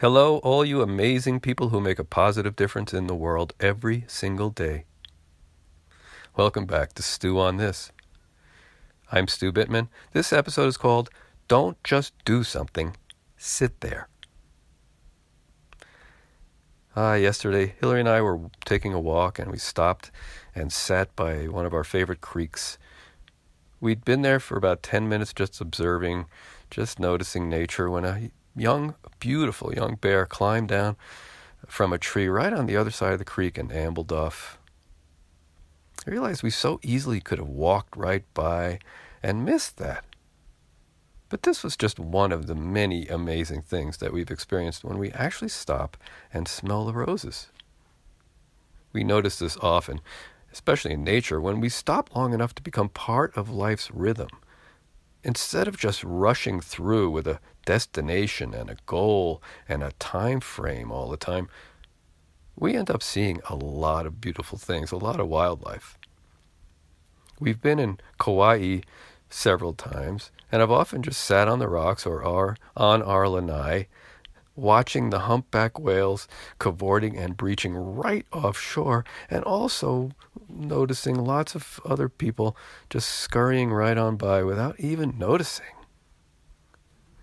Hello, all you amazing people who make a positive difference in the world every single day. Welcome back to Stew on This. I'm Stu Bittman. This episode is called Don't Just Do Something, Sit There. Ah, uh, yesterday, Hillary and I were taking a walk and we stopped and sat by one of our favorite creeks. We'd been there for about 10 minutes just observing, just noticing nature when a young, beautiful young bear climbed down from a tree right on the other side of the creek and ambled off. I realized we so easily could have walked right by and missed that. But this was just one of the many amazing things that we've experienced when we actually stop and smell the roses. We notice this often, especially in nature, when we stop long enough to become part of life's rhythm instead of just rushing through with a destination and a goal and a time frame all the time, we end up seeing a lot of beautiful things, a lot of wildlife. We've been in Kauai several times, and I've often just sat on the rocks or on our lanai watching the humpback whales cavorting and breaching right offshore, and also noticing lots of other people just scurrying right on by without even noticing.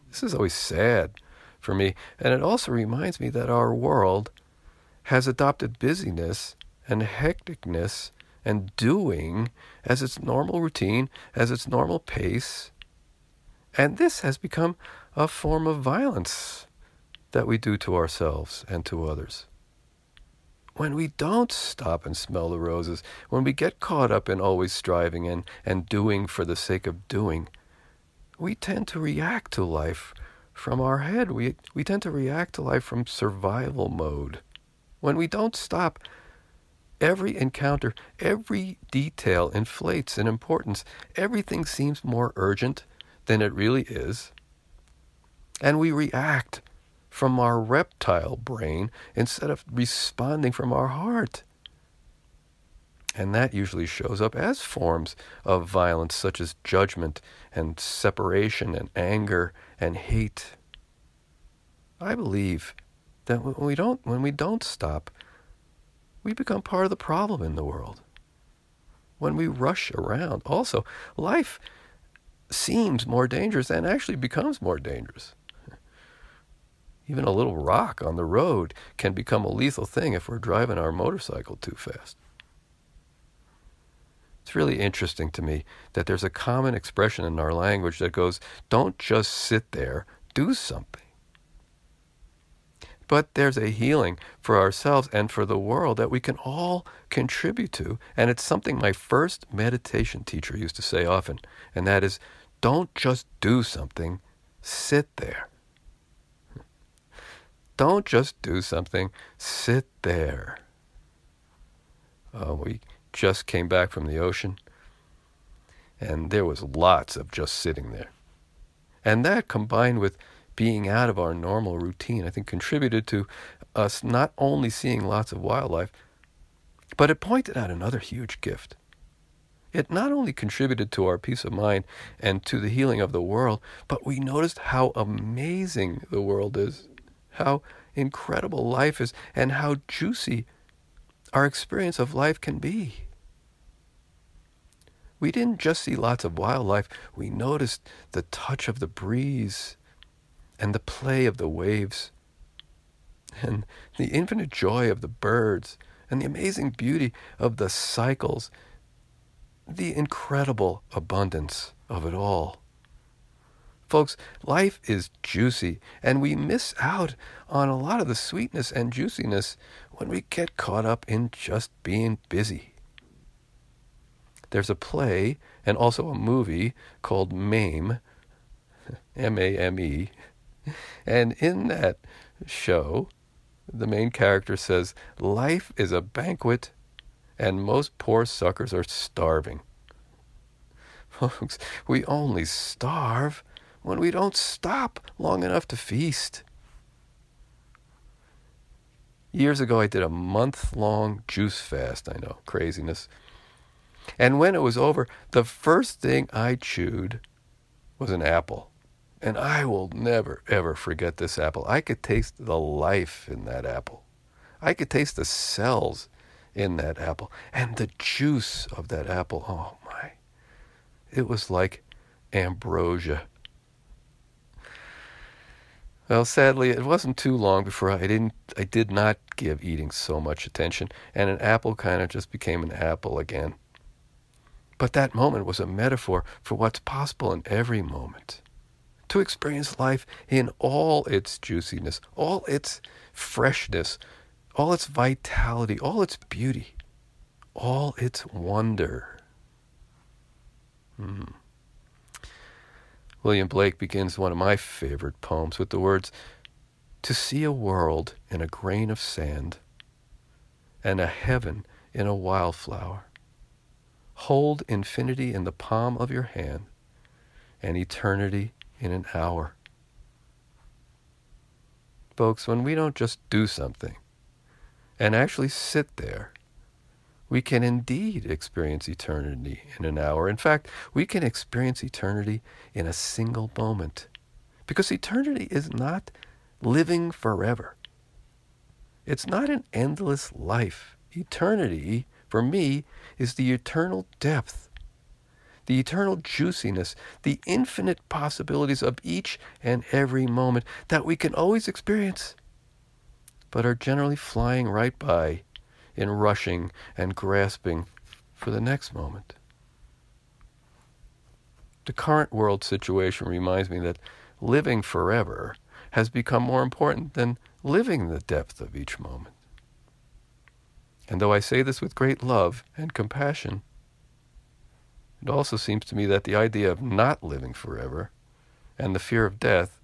This is always sad for me, and it also reminds me that our world has adopted busyness and hecticness and doing as its normal routine, as its normal pace. And this has become a form of violence that we do to ourselves and to others. When we don't stop and smell the roses, when we get caught up in always striving and, and doing for the sake of doing, we tend to react to life from our head. We, we tend to react to life from survival mode. When we don't stop, every encounter, every detail inflates in importance. Everything seems more urgent than it really is. And we react from our reptile brain instead of responding from our heart. And that usually shows up as forms of violence, such as judgment and separation and anger and hate. I believe that when we don't, when we don't stop, we become part of the problem in the world. When we rush around, also, life seems more dangerous and actually becomes more dangerous. Even a little rock on the road can become a lethal thing if we're driving our motorcycle too fast. It's really interesting to me that there's a common expression in our language that goes, don't just sit there, do something. But there's a healing for ourselves and for the world that we can all contribute to. And it's something my first meditation teacher used to say often, and that is don't just do something, sit there. Don't just do something, sit there. Uh, we just came back from the ocean, and there was lots of just sitting there. And that combined with being out of our normal routine, I think contributed to us not only seeing lots of wildlife, but it pointed out another huge gift. It not only contributed to our peace of mind and to the healing of the world, but we noticed how amazing the world is how incredible life is and how juicy our experience of life can be. We didn't just see lots of wildlife, we noticed the touch of the breeze and the play of the waves and the infinite joy of the birds and the amazing beauty of the cycles, the incredible abundance of it all. Folks, life is juicy, and we miss out on a lot of the sweetness and juiciness when we get caught up in just being busy. There's a play and also a movie called MAME, M A M E, and in that show, the main character says, Life is a banquet, and most poor suckers are starving. Folks, we only starve when we don't stop long enough to feast. Years ago, I did a month long juice fast. I know, craziness. And when it was over, the first thing I chewed was an apple. And I will never, ever forget this apple. I could taste the life in that apple. I could taste the cells in that apple and the juice of that apple. Oh my. It was like ambrosia. Well, sadly, it wasn't too long before I didn't I did not give eating so much attention and an apple kind of just became an apple again. But that moment was a metaphor for what's possible in every moment. To experience life in all its juiciness, all its freshness, all its vitality, all its beauty, all its wonder. Hmm. William Blake begins one of my favorite poems with the words To see a world in a grain of sand and a heaven in a wildflower. Hold infinity in the palm of your hand and eternity in an hour. Folks, when we don't just do something, and actually sit there, we can indeed experience eternity in an hour. In fact, we can experience eternity in a single moment. Because eternity is not living forever, it's not an endless life. Eternity, for me, is the eternal depth, the eternal juiciness, the infinite possibilities of each and every moment that we can always experience but are generally flying right by in rushing and grasping for the next moment. The current world situation reminds me that living forever has become more important than living the depth of each moment. And though I say this with great love and compassion, it also seems to me that the idea of not living forever and the fear of death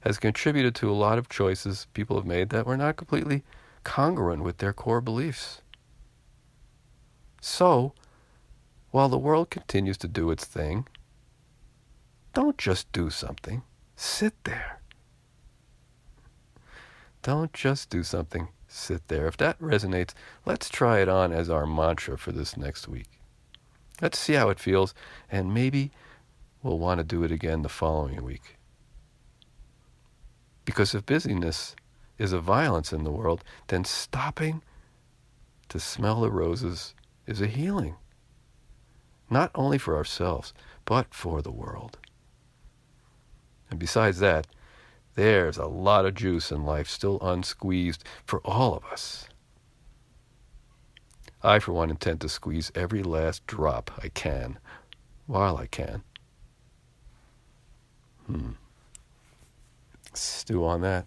has contributed to a lot of choices people have made that were not completely congruent with their core beliefs. So, while the world continues to do its thing, don't just do something, sit there. Don't just do something, sit there. If that resonates, let's try it on as our mantra for this next week. Let's see how it feels, and maybe we'll want to do it again the following week. Because if busyness is a violence in the world, then stopping to smell the roses is a healing. Not only for ourselves, but for the world. And besides that, there's a lot of juice in life still unsqueezed for all of us. I, for one, intend to squeeze every last drop I can while I can. Hmm stew on that.